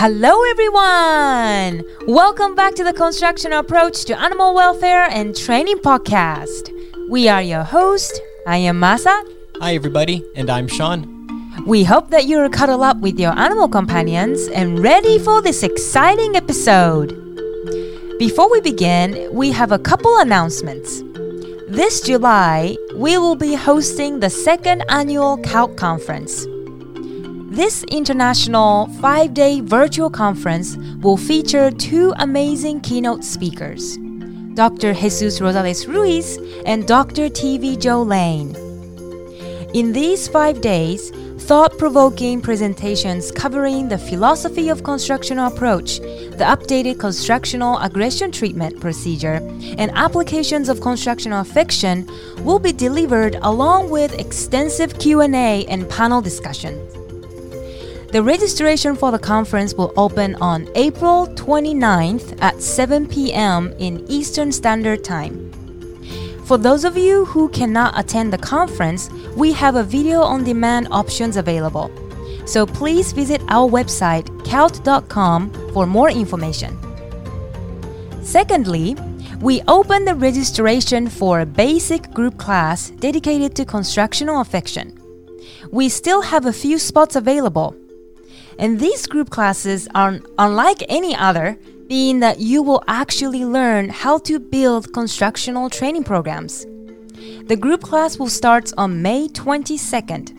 Hello, everyone! Welcome back to the Construction Approach to Animal Welfare and Training podcast. We are your host. I am Masa. Hi, everybody, and I'm Sean. We hope that you're cuddled up with your animal companions and ready for this exciting episode. Before we begin, we have a couple announcements. This July, we will be hosting the second annual CAAWT conference. This international five day virtual conference will feature two amazing keynote speakers Dr. Jesus Rosales Ruiz and Dr. TV Joe Layng. In these five days, thought provoking presentations covering the philosophy of constructional approach, the updated constructional aggression treatment procedure, and applications of constructional affection will be delivered along with extensive Q&A and panel discussion. The registration for the conference will open on April 29th at 7 p.m. in Eastern Standard Time. For those of you who cannot attend the conference, we have a video on demand options available. So please visit our website, caawt.com, for more information. Secondly, we open the registration for a basic group class dedicated to constructional affection. We still have a few spots available. And these group classes are unlike any other being that you will actually learn how to build constructional training programs. The group class will start on May 22nd.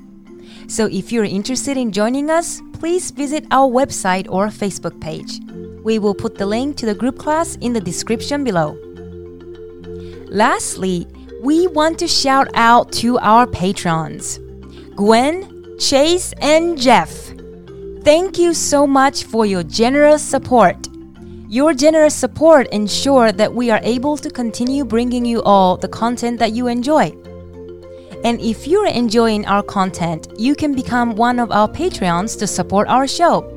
So if you're interested in joining us, please visit our website or Facebook page. We will put the link to the group class in the description below. Lastly, we want to shout out to our patrons Gwen, Chase, and Jeff. Thank you so much for your generous support. Your generous support ensure that we are able to continue bringing you all the content that you enjoy. And if you're enjoying our content, you can become one of our Patreons to support our show.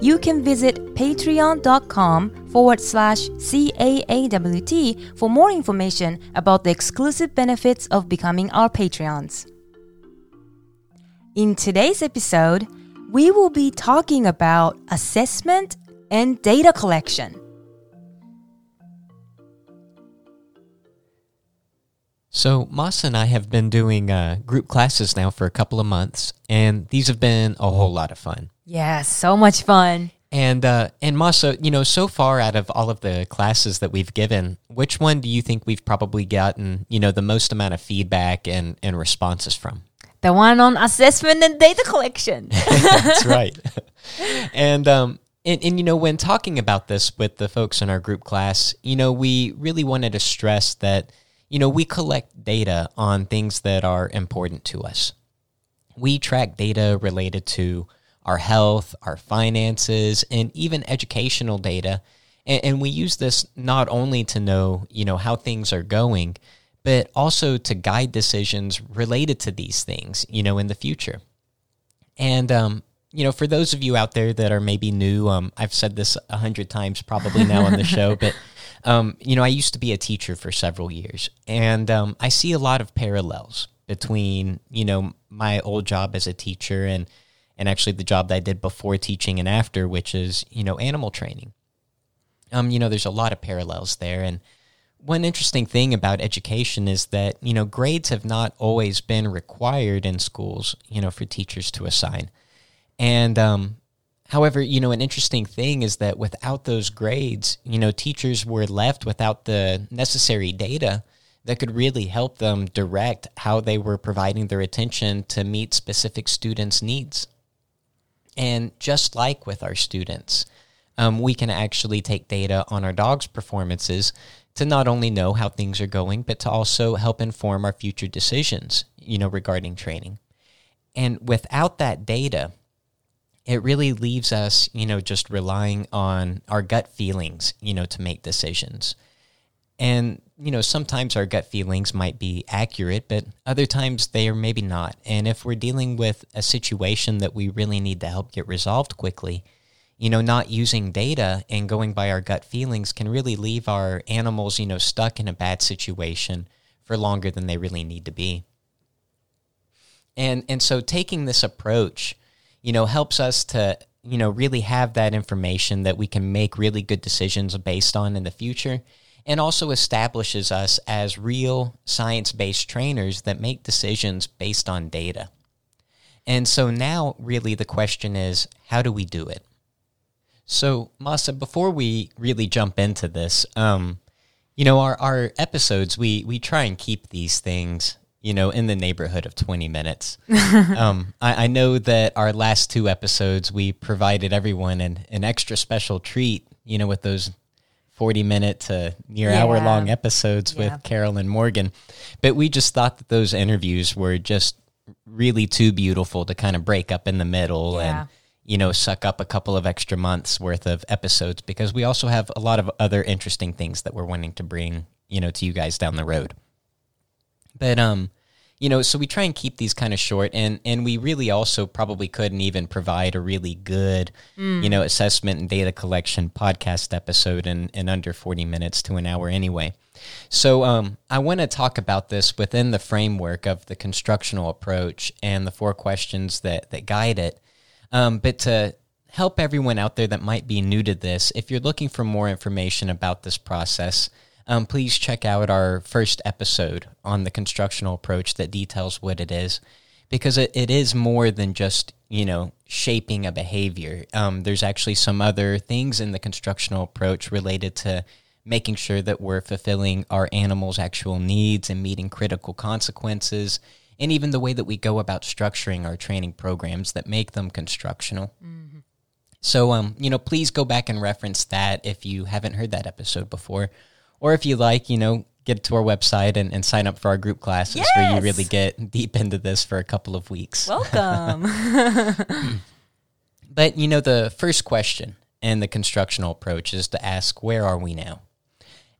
You can visit patreon.com forward slash CAAWT for more information about the exclusive benefits of becoming our Patreons. In today's episode, we will be talking about assessment and data collection. So, Masa and I have been doing uh, group classes now for a couple of months, and these have been a whole lot of fun. Yeah, so much fun. And uh, and Masa, you know, so far out of all of the classes that we've given, which one do you think we've probably gotten, you know, the most amount of feedback and, and responses from? The one on assessment and data collection. That's right. and um, and, and you know, when talking about this with the folks in our group class, you know, we really wanted to stress that you know, we collect data on things that are important to us. We track data related to our health, our finances, and even educational data. And, and, we use this not only to know, you know, how things are going, but also to guide decisions related to these things, you know, in the future. And, um, you know, for those of you out there that are maybe new, um, I've said this a hundred times probably now on the show, but um, you know, I used to be a teacher for several years, and um, I see a lot of parallels between you know my old job as a teacher and and actually the job that I did before teaching and after, which is you know animal training. Um, you know, there's a lot of parallels there, and one interesting thing about education is that you know grades have not always been required in schools, you know, for teachers to assign, and um, However, you know, an interesting thing is that without those grades, you know, teachers were left without the necessary data that could really help them direct how they were providing their attention to meet specific students' needs. And just like with our students, um, we can actually take data on our dog's performances to not only know how things are going, but to also help inform our future decisions, you know, regarding training. And without that data, it really leaves us, you know, just relying on our gut feelings, you know, to make decisions. And, you know, sometimes our gut feelings might be accurate, but other times they are maybe not. And if we're dealing with a situation that we really need to help get resolved quickly, you know, not using data and going by our gut feelings can really leave our animals, you know, stuck in a bad situation for longer than they really need to be. And and so taking this approach you know, helps us to you know, really have that information that we can make really good decisions based on in the future and also establishes us as real science based trainers that make decisions based on data. And so now, really, the question is how do we do it? So, Masa, before we really jump into this, um, you know, our, our episodes, we, we try and keep these things, you know, in the neighborhood of 20 minutes. um, I, I know that our last two episodes, we provided everyone an, an extra special treat, you know, with those 40 minute to near Yeah. hour long episodes Yeah. with Carol and Morgan. But we just thought that those interviews were just really too beautiful to kind of break up in the middle Yeah. and you know suck up a couple of extra months worth of episodes because we also have a lot of other interesting things that we're wanting to bring you know to you guys down the road. But um you know so we try and keep these kind of short and and we really also probably couldn't even provide a really good you know assessment and data collection podcast episode in in under 40 minutes to an hour anyway. So um, I want to talk about this within the framework of the constructional approach and the four questions that that guide it. Um, but to help everyone out there that might be new to this, if you're looking for more information about this process, um, please check out our first episode on the constructional approach that details what it is, because it, it is more than just you know shaping a behavior. Um, there's actually some other things in the constructional approach related to making sure that we're fulfilling our animals' actual needs and meeting critical consequences, and even the way that we go about structuring our training programs that make them constructional. So, um, you know, please go back and reference that if you haven't heard that episode before, or if you like, you know, get to our website and, and sign up for our group classes where you really get deep into this for a couple of weeks. Welcome. But you know, the first question in the constructional approach is to ask, where are we now?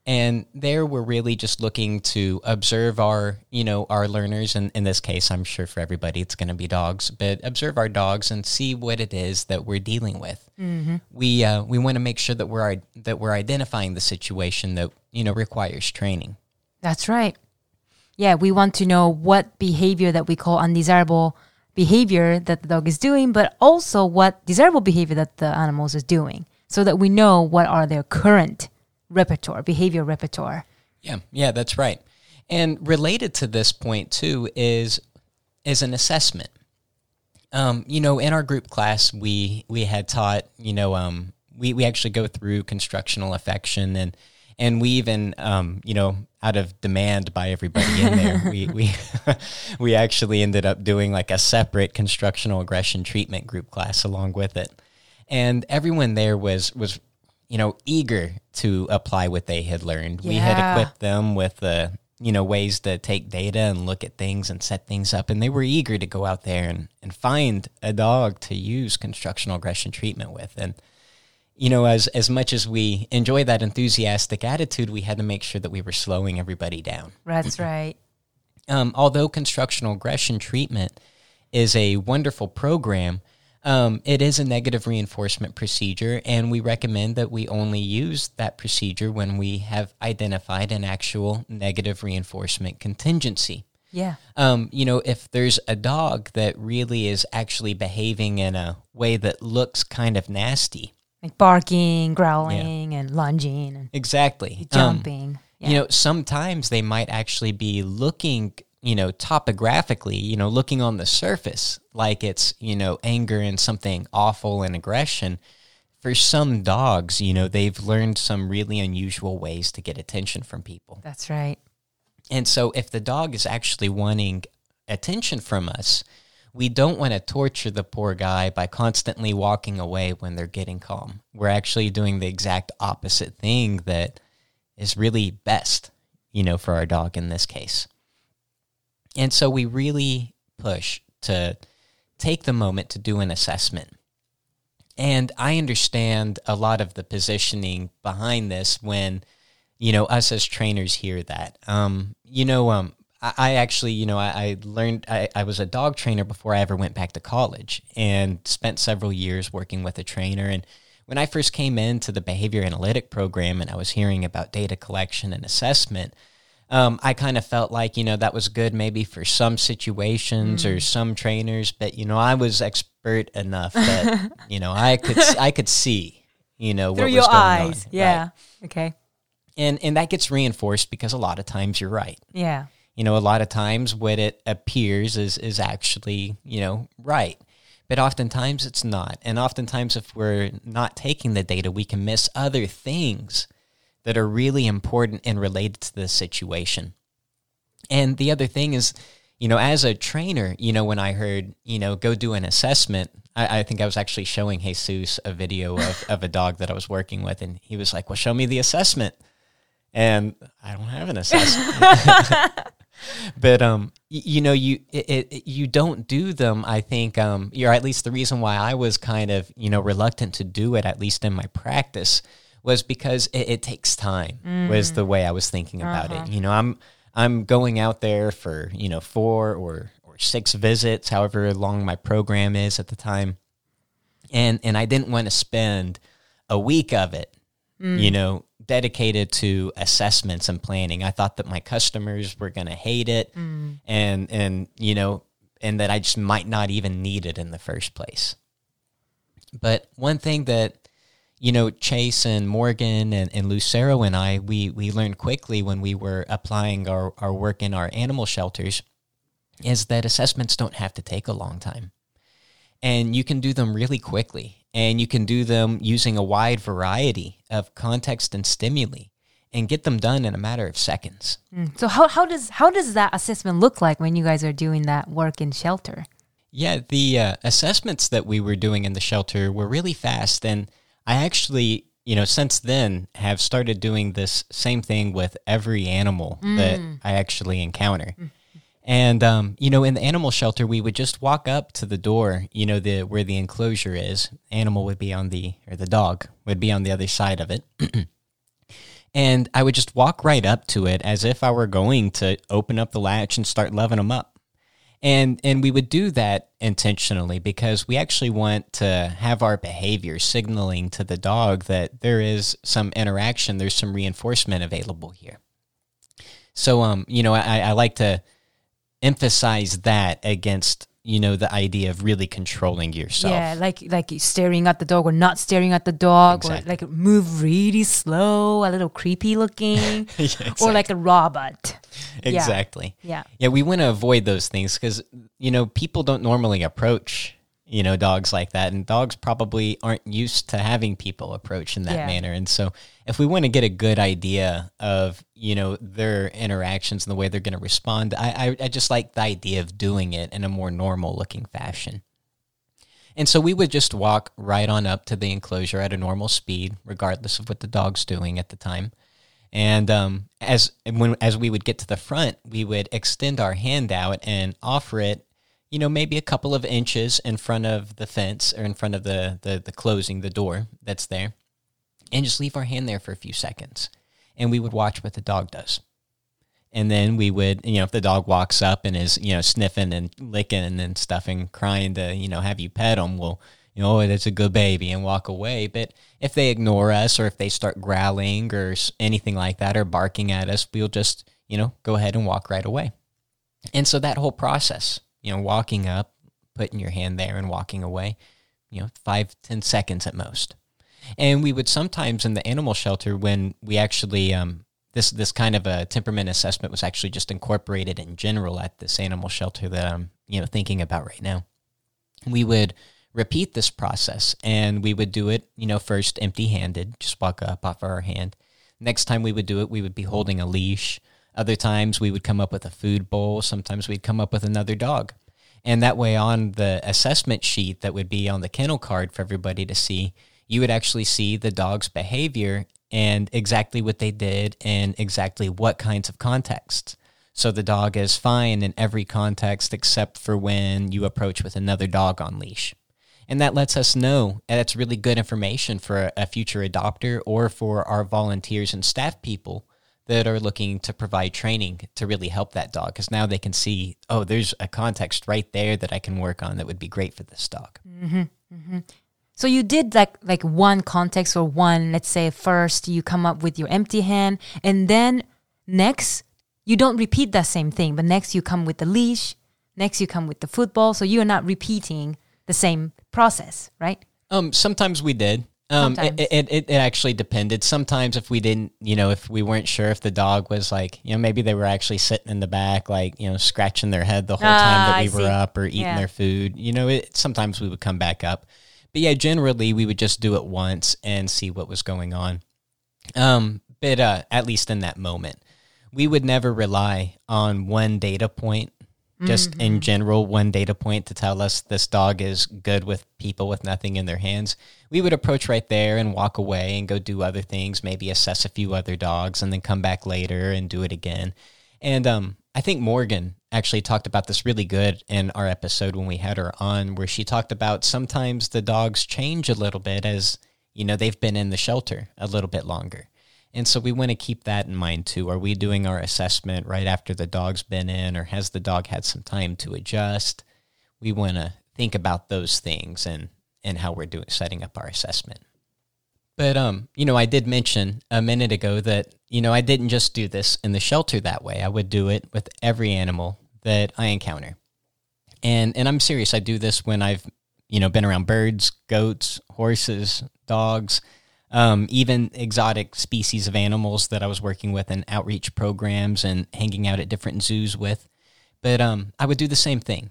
And there we're really just looking to observe our, you know, our learners. And in this case, I'm sure for everybody it's going to be dogs, but observe our dogs and see what it is that we're dealing with. We uh, we want to make sure that we're that we're identifying the situation that you know requires training. That's right. Yeah, we want to know what behavior that we call undesirable behavior that the dog is doing, but also what desirable behavior that the animals is doing, so that we know what are their current repertoire, behavior repertoire. Yeah, yeah, that's right. And related to this point too is is an assessment. Um, you know, in our group class, we we had taught, you know, um, we we actually go through constructional affection and and we even, um, you know, out of demand by everybody in there, we we we actually ended up doing like a separate constructional aggression treatment group class along with it, and everyone there was was you know eager to apply what they had learned. We had equipped them with the you know ways to take data and look at things and set things up, and they were eager to go out there and and find a dog to use constructional aggression treatment with, and you know, as as much as we enjoy that enthusiastic attitude, we had to make sure that we were slowing everybody down. That's right. Um, although constructional aggression treatment is a wonderful program, um, it is a negative reinforcement procedure, and we recommend that we only use that procedure when we have identified an actual negative reinforcement contingency. Yeah. Um, you know, if there's a dog that really is actually behaving in a way that looks kind of nasty, Like barking, growling, and lunging and exactly, um, jumping. yeah. you know sometimes they might actually be looking you know topographically you know looking on the surface like it's you know anger and something awful and aggression for some dogs you know they've learned some really unusual ways to get attention from people That's right. and so if the dog is actually wanting attention from us we don't want to torture the poor guy by constantly walking away when they're getting calm we're actually doing the exact opposite thing that is really best, you know, for our dog in this case. And so we really push to take the moment to do an assessment. And I understand a lot of the positioning behind this when, you know, us as trainers hear that. Um, you know, um, I, I actually, you know, I, I learned I, I was a dog trainer before I ever went back to college and spent several years working with a trainer and when I first came into the behavior analytic program and I was hearing about data collection and assessment, um, I kind of felt like, you know, that was good maybe for some situations or some trainers, but, you know, I was expert enough that you know I could I could see you know Through what your was going eyes. on. Yeah. Right. Okay. and and that gets reinforced because a lot of times you're right. Yeah. You know, a lot of times what it appears is is actually you know right, but oftentimes it's not. And oftentimes, if we're not taking the data, we can miss other things that are really important and related to the situation. And the other thing is, you know, as a trainer, you know, when I heard, you know, go do an assessment, I, I think I was actually showing Jesus a video of, of a dog that I was working with, and he was like, Well, show me the assessment. And I don't have an assessment. but um you know you it, it, you don't do them i think um you're at least the reason why i was kind of you know reluctant to do it at least in my practice was because it, it takes time was the mm. way i was thinking about it. Uh-huh. You know i'm i'm going out there for you know four or or six visits however long my program is at the time. And and i didn't want to spend a week of it you mm. know, dedicated to assessments and planning. I thought that my customers were going to hate it mm. and and you know, and that I just might not even need it in the first place. But one thing that you know, Chase and Morgan and, and Lucero and I, we we learned quickly when we were applying our, our work in our animal shelters is that assessments don't have to take a long time. And you can do them really quickly. And you can do them using a wide variety of context and stimuli and get them done in a matter of seconds. So how, how does how does that assessment look like when you guys are doing that work in shelter? yeah the uh, assessments that we were doing in the shelter were really fast and i actually you know since then have started doing this same thing with every animal that i actually encounter And um, you know, in the animal shelter, we would just walk up to the door, you know, the where the enclosure is. Animal would be on the or the dog would be on the other side of it. and I would just walk right up to it as if I were going to open up the latch and start loving them up. And and we would do that intentionally because we actually want to have our behavior signaling to the dog that there is some interaction, there's some reinforcement available here. So um, you know, I, I like to emphasize that against you know the idea of really controlling yourself. Yeah, like like staring at the dog or not staring at the dog, Exactly. or like move really slow, a little creepy looking, Yeah, or like a robot. Yeah. exactly. Yeah. Yeah, we want to avoid those things because you know people don't normally approach you know dogs like that, and dogs probably aren't used to having people approach in that Yeah. manner. And so, if we want to get a good idea of you know their interactions and the way they're going to respond, I, I I just like the idea of doing it in a more normal looking fashion. And so we would just walk right on up to the enclosure at a normal speed, regardless of what the dog's doing at the time. And um, as when as we would get to the front, we would extend our hand out and offer it, you know, maybe a couple of inches in front of the fence or in front of the the, the closing the door that's there, and just leave our hand there for a few seconds, and we would watch what the dog does. And then we would, you know, if the dog walks up and is, you know, sniffing and licking and stuffing, crying to, you know, have you pet him, we'll, you know, oh, that's a good baby and walk away. But if they ignore us or if they start growling or anything like that or barking at us, we'll just, you know, go ahead and walk right away. And so that whole process, you know, walking up, putting your hand there and walking away, you know, five, ten seconds at most. And we would sometimes in the animal shelter when we actually um, this this kind of a temperament assessment was actually just incorporated in general at this animal shelter that I'm you know thinking about right now. We would repeat this process and we would do it you know first empty handed, just walk up off our hand. Next time we would do it, we would be holding a leash. Other times we would come up with a food bowl. Sometimes we'd come up with another dog. And that way, on the assessment sheet that would be on the kennel card for everybody to see, you would actually see the dog's behavior and exactly what they did and exactly what kinds of contexts. So the dog is fine in every context except for when you approach with another dog on leash. And that lets us know and that's really good information for a, a future adopter or for our volunteers and staff people that are looking to provide training to really help that dog because now they can see, oh, there's a context right there that I can work on that would be great for this dog. So you did like like one context or one, let's say first you come up with your empty hand and then next you don't repeat that same thing, but next you come with the leash, next you come with the football, so you're not repeating the same process, right? Um, sometimes we did. Um, it, it, it, actually depended. Sometimes if we didn't, you know, if we weren't sure if the dog was like, you know, maybe they were actually sitting in the back, like, you know, scratching their head the whole time Ah, that I we were see. up or eating Yeah. their food, you know, it, sometimes we would come back up. But yeah, generally we would just do it once and see what was going on. Um, but uh, at least in that moment, we would never rely on one data point, just in general, one data point to tell us this dog is good with people with nothing in their hands. We would approach right there and walk away and go do other things, maybe assess a few other dogs, and then come back later and do it again. And um, I think Morgan actually talked about this really good in our episode when we had her on, where she talked about sometimes the dogs change a little bit as you know they've been in the shelter a little bit longer. And so we want to keep that in mind too. Are we doing our assessment right after the dog's been in, or has the dog had some time to adjust? We want to think about those things and and how we're doing setting up our assessment. But um, you know, I did mention a minute ago that you know I didn't just do this in the shelter that way. I would do it with every animal that I encounter. And and I'm serious. I do this when I've you know been around birds, goats, horses, dogs, um, even exotic species of animals that I was working with in outreach programs and hanging out at different zoos with. But um, I would do the same thing.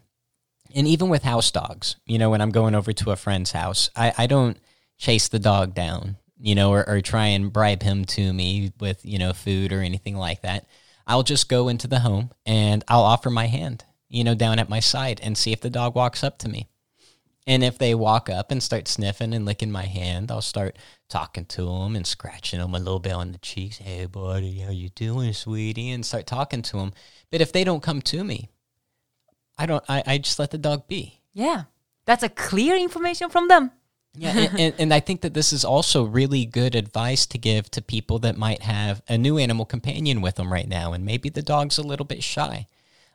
And even with house dogs, you know, when I'm going over to a friend's house, I, I don't chase the dog down, you know, or, or try and bribe him to me with, you know, food or anything like that. I'll just go into the home and I'll offer my hand, you know, down at my side and see if the dog walks up to me. And if they walk up and start sniffing and licking my hand, I'll start talking to them and scratching them a little bit on the cheeks. Hey, buddy, how you doing, sweetie? And start talking to them. But if they don't come to me, I don't. I, I just let the dog be. Yeah. That's a clear information from them. Yeah, and, and, and I think that this is also really good advice to give to people that might have a new animal companion with them right now, and maybe the dog's a little bit shy.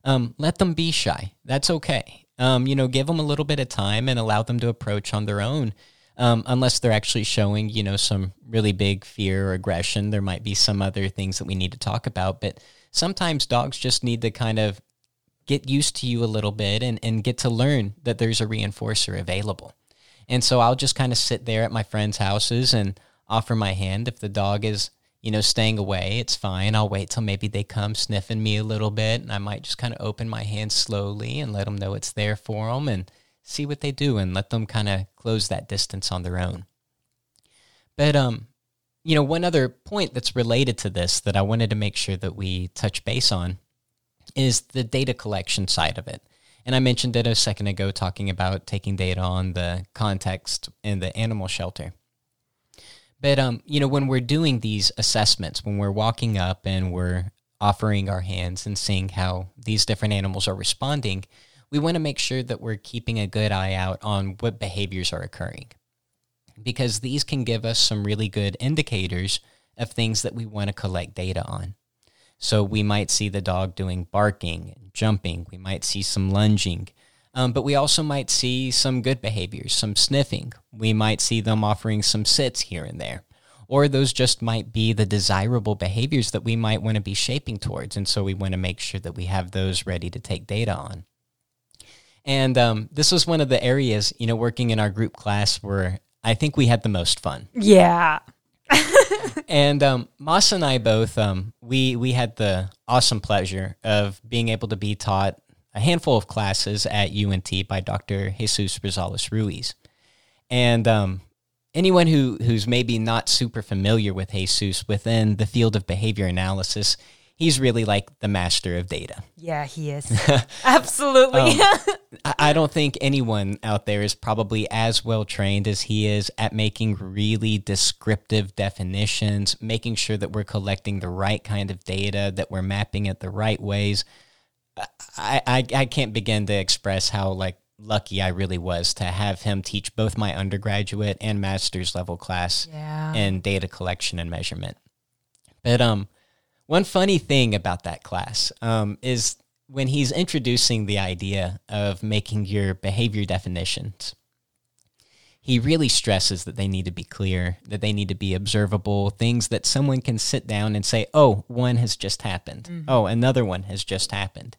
Um, let them be shy. That's okay. Um, you know, give them a little bit of time and allow them to approach on their own. Um, unless they're actually showing, you know, some really big fear or aggression, there might be some other things that we need to talk about. But sometimes dogs just need to kind of get used to you a little bit and, and get to learn that there's a reinforcer available. And so I'll just kind of sit there at my friends' houses and offer my hand. If the dog is, you know, staying away, it's fine. I'll wait till maybe they come sniffing me a little bit, and I might just kind of open my hand slowly and let them know it's there for them and see what they do and let them kind of close that distance on their own. But um, you know, one other point that's related to this that I wanted to make sure that we touch base on is the data collection side of it. And I mentioned it a second ago, talking about taking data on the context in the animal shelter. But um, you know, when we're doing these assessments, when we're walking up and we're offering our hands and seeing how these different animals are responding, we want to make sure that we're keeping a good eye out on what behaviors are occurring. Because these can give us some really good indicators of things that we want to collect data on. So we might see the dog doing barking and jumping. We might see some lunging. Um, but we also might see some good behaviors, some sniffing. We might see them offering some sits here and there. Or those just might be the desirable behaviors that we might want to be shaping towards. And so we want to make sure that we have those ready to take data on. And um, this was one of the areas, you know, working in our group class where I think we had the most fun Yeah. and um, Moss and I both um, we we had the awesome pleasure of being able to be taught a handful of classes at UNT by Dr. Jesus Rosales Ruiz, and um, anyone who who's maybe not super familiar with Jesus within the field of behavior analysis, he's really like the master of data. Yeah, he is. Absolutely. I, I don't think anyone out there is probably as well trained as he is at making really descriptive definitions, making sure that we're collecting the right kind of data, that we're mapping it the right ways. I, I, I can't begin to express how like lucky I really was to have him teach both my undergraduate and master's level class yeah. in data collection and measurement. But um, one funny thing about that class um, is when he's introducing the idea of making your behavior definitions, he really stresses that they need to be clear, that they need to be observable, things that someone can sit down and say, oh, one has just happened. Oh, another one has just happened.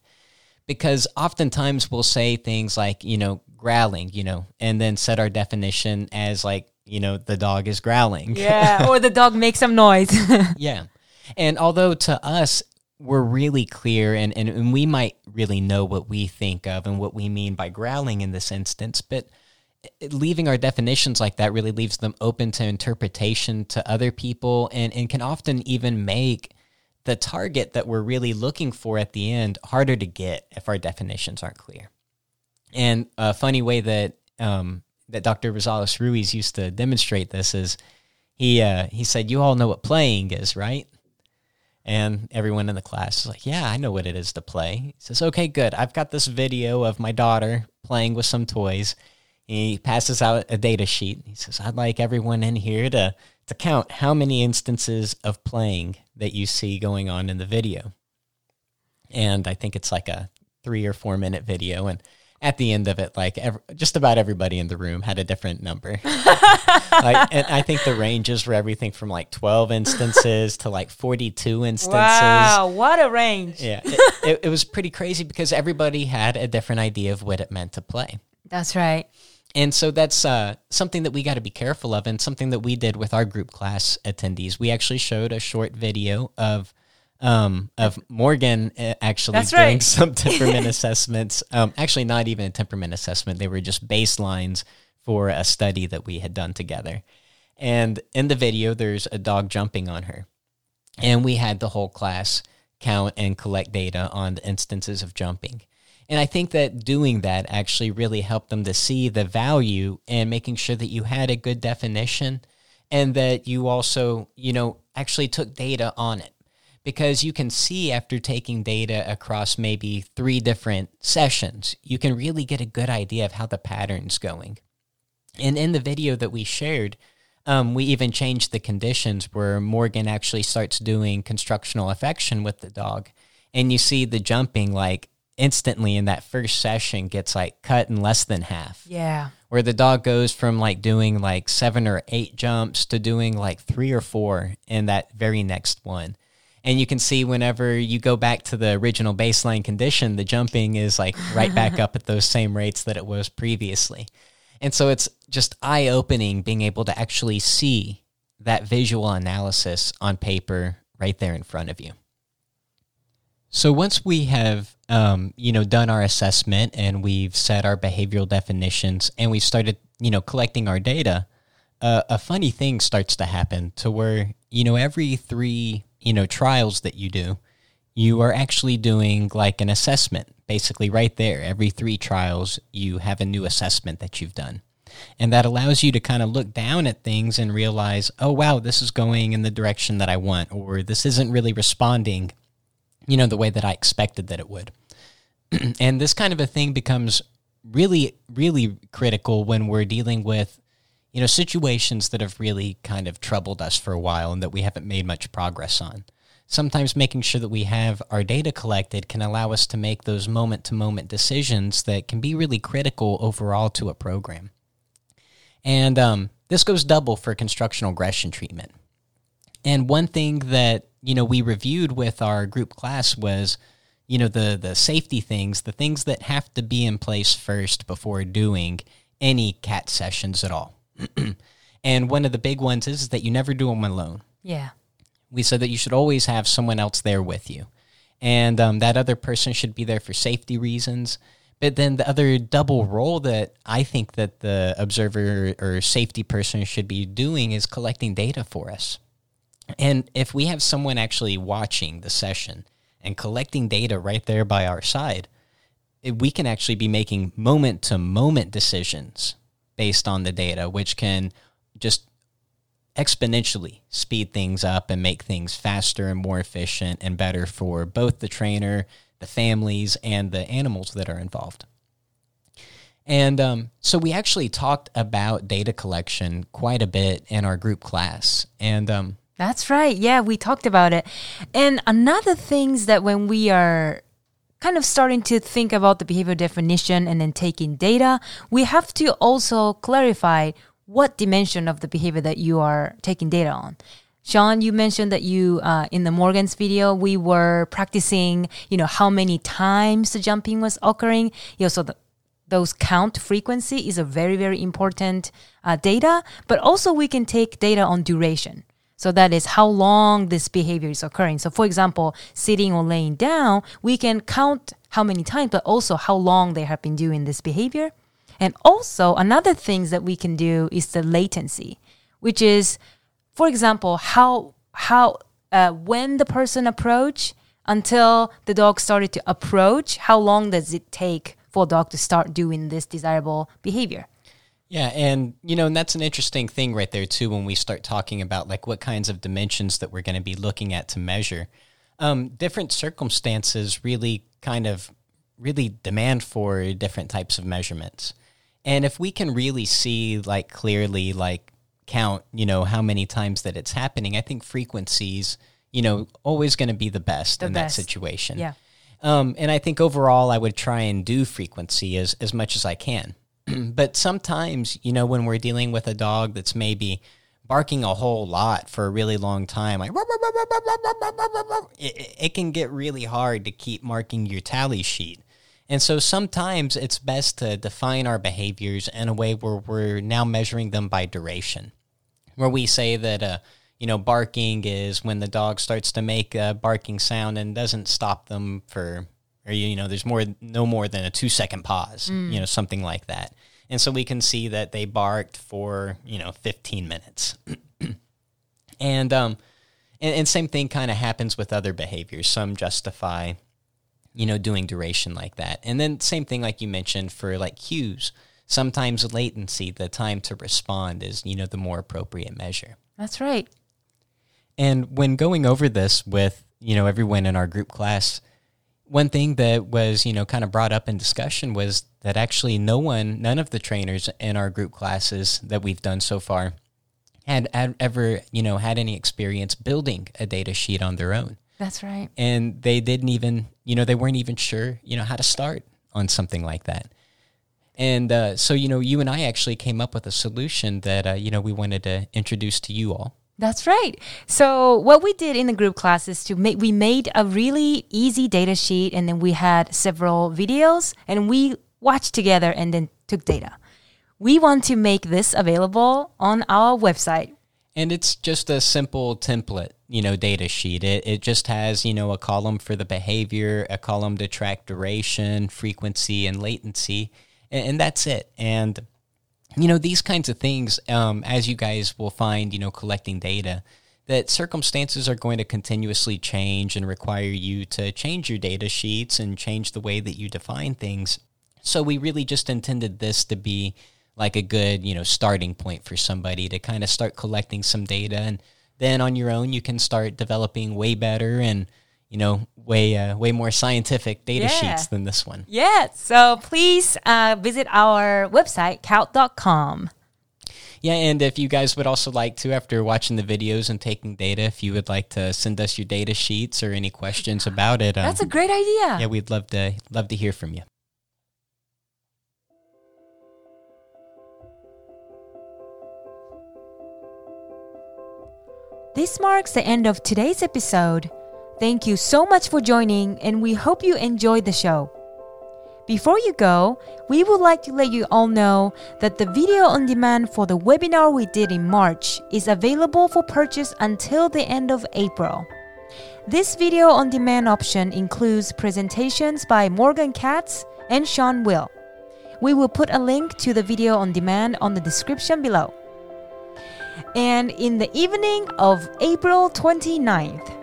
Because oftentimes we'll say things like, you know, growling, you know, and then set our definition as like, you know, the dog is growling. Yeah, or the dog makes some noise. yeah. And although to us, we're really clear and, and, and we might really know what we think of and what we mean by growling in this instance, but leaving our definitions like that really leaves them open to interpretation to other people and, and can often even make the target that we're really looking for at the end harder to get if our definitions aren't clear. And a funny way that um, that Dr. Rosales Ruiz used to demonstrate this is he uh, he said, "You all know what playing is, right?" And everyone in the class is like, "Yeah, I know what it is to play." He says, "Okay, good. I've got this video of my daughter playing with some toys." He passes out a data sheet. He says, "I'd like everyone in here to to count how many instances of playing that you see going on in the video." And I think it's like a three or four minute video, and at the end of it, like every, just about everybody in the room had a different number. like, and I think the ranges were everything from like 12 instances to like 42 instances. Wow, what a range. Yeah, it, it, it was pretty crazy because everybody had a different idea of what it meant to play. That's right. And so that's uh, something that we got to be careful of, and something that we did with our group class attendees. We actually showed a short video of um, of Morgan uh, actually That's doing right. some temperament assessments. Um, actually, not even a temperament assessment; they were just baselines for a study that we had done together. And in the video, there's a dog jumping on her, and we had the whole class count and collect data on the instances of jumping. And I think that doing that actually really helped them to see the value and making sure that you had a good definition and that you also, you know, actually took data on it. Because you can see after taking data across maybe three different sessions, you can really get a good idea of how the pattern's going. And in the video that we shared, um, we even changed the conditions where Morgan actually starts doing constructional affection with the dog. And you see the jumping like instantly in that first session gets like cut in less than half. Yeah. Where the dog goes from like doing like seven or eight jumps to doing like three or four in that very next one. And you can see whenever you go back to the original baseline condition, the jumping is like right back up at those same rates that it was previously. And so it's just eye opening being able to actually see that visual analysis on paper right there in front of you. So once we have, um, you know, done our assessment and we've set our behavioral definitions and we've started, you know, collecting our data, uh, a funny thing starts to happen to where, you know, every three, you know, trials that you do, you are actually doing like an assessment, basically right there. Every three trials, you have a new assessment that you've done. And that allows you to kind of look down at things and realize, oh, wow, this is going in the direction that I want, or this isn't really responding you know, the way that I expected that it would. and this kind of a thing becomes really, really critical when we're dealing with, you know, situations that have really kind of troubled us for a while and that we haven't made much progress on. Sometimes making sure that we have our data collected can allow us to make those moment to moment decisions that can be really critical overall to a program. And um, this goes double for constructional aggression treatment. And one thing that you know we reviewed with our group class was you know the the safety things, the things that have to be in place first before doing any CAT sessions at all. and one of the big ones is that you never do them alone. Yeah. We said that you should always have someone else there with you, and um, that other person should be there for safety reasons. But then the other double role that I think that the observer or safety person should be doing is collecting data for us. And if we have someone actually watching the session and collecting data right there by our side, it, we can actually be making moment to moment decisions based on the data, which can just exponentially speed things up and make things faster and more efficient and better for both the trainer, the families, and the animals that are involved. And um, so we actually talked about data collection quite a bit in our group class. And um, That's right. Yeah, we talked about it. And another things that when we are kind of starting to think about the behavior definition and then taking data, we have to also clarify what dimension of the behavior that you are taking data on. Sean, you mentioned that you uh, in the Morgan's video we were practicing, you know, how many times the jumping was occurring. You also the, those count frequency is a very very important uh, data but also we can take data on duration so that is how long this behavior is occurring so for example sitting or laying down we can count how many times but also how long they have been doing this behavior and also another things that we can do is the latency which is for example how how uh, when the person approach until the dog started to approach how long does it take for a dog to start doing this desirable behavior. Yeah, and you know, and that's an interesting thing right there too when we start talking about like what kinds of dimensions that we're going to be looking at to measure. Um, different circumstances really kind of really demand for different types of measurements. And if we can really see like clearly like count, you know, how many times that it's happening, I think frequencies, you know, always going to be the best The in best. that situation. Yeah. Um, and I think overall, I would try and do frequency as, as much as I can. but sometimes, you know, when we're dealing with a dog that's maybe barking a whole lot for a really long time, like it, can get really hard to keep marking your tally sheet. And so sometimes it's best to define our behaviors in a way where we're now measuring them by duration, where we say that uh, you know, barking is when the dog starts to make a barking sound and doesn't stop them for, or you know, there's more, no more than a two second pause, you know, something like that. And so we can see that they barked for, you know, 15 minutes. and, um, and, and same thing kind of happens with other behaviors. Some justify, you know, doing duration like that. And then same thing, like you mentioned, for like cues. Sometimes latency, the time to respond, is, you know, the more appropriate measure. That's right. And when going over this with, you know, everyone in our group class, one thing that was, you know, kind of brought up in discussion was that actually no one, none of the trainers in our group classes that we've done so far had, had ever, you know, had any experience building a data sheet on their own. That's right. And they didn't even, you know, they weren't even sure, you know, how to start on something like that. And uh, so, you know, you and I actually came up with a solution that, uh, you know, we wanted to introduce to you all. That's right. So what we did in the group class is to make we made a really easy data sheet and then we had several videos and we watched together and then took data. We want to make this available on our website. And it's just a simple template, you know, data sheet. It, it just has, you know, a column for the behavior, a column to track duration, frequency, and latency, and, and that's it. And, you know, these kinds of things, um, as you guys will find, you know, collecting data, that circumstances are going to continuously change and require you to change your data sheets and change the way that you define things. So we really just intended this to be like a good, you know, starting point for somebody to kind of start collecting some data and then on your own you can start developing way better and you know way uh, way more scientific data Yeah. sheets than this one. Yeah, so please uh, visit our website, caawt.com. Yeah, and if you guys would also like to, after watching the videos and taking data, if you would like to send us your data sheets or any questions about it, um, That's a great idea. yeah, we'd love to love to hear from you. This marks the end of today's episode. Thank you so much for joining, and we hope you enjoyed the show. Before you go, we would like to let you all know that the video on demand for the webinar we did in March is available for purchase until the end of April. This video on demand option includes presentations by Morgan Katz and Sean Will. We will put a link to the video on demand on the description below. And in the evening of April 29th,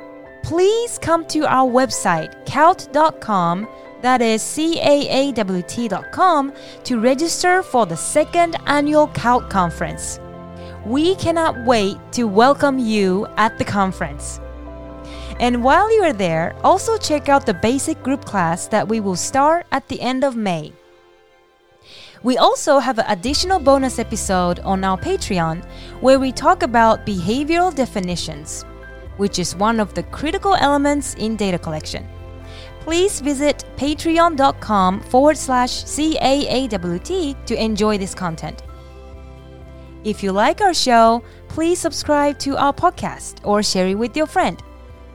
please come to our website, caawt.com, that is C A A W T.com, to register for the second annual CAAWT conference. We cannot wait to welcome you at the conference. And while you are there, also check out the basic group class that we will start at the end of May. We also have an additional bonus episode on our Patreon where we talk about behavioral definitions, which is one of the critical elements in data collection. Please visit patreon.com forward slash CAAWT to enjoy this content. If you like our show, please subscribe to our podcast or share it with your friend.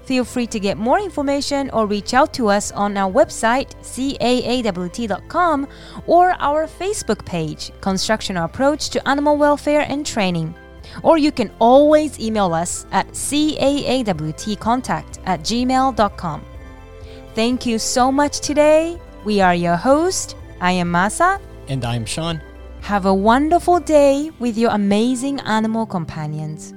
Feel free to get more information or reach out to us on our website, caawt.com, or our Facebook page, Construction Approach to Animal Welfare and Training. Or you can always email us at caawtcontact at gmail.com. Thank you so much today. We are your host. I am Masa. And I'm Sean. Have a wonderful day with your amazing animal companions.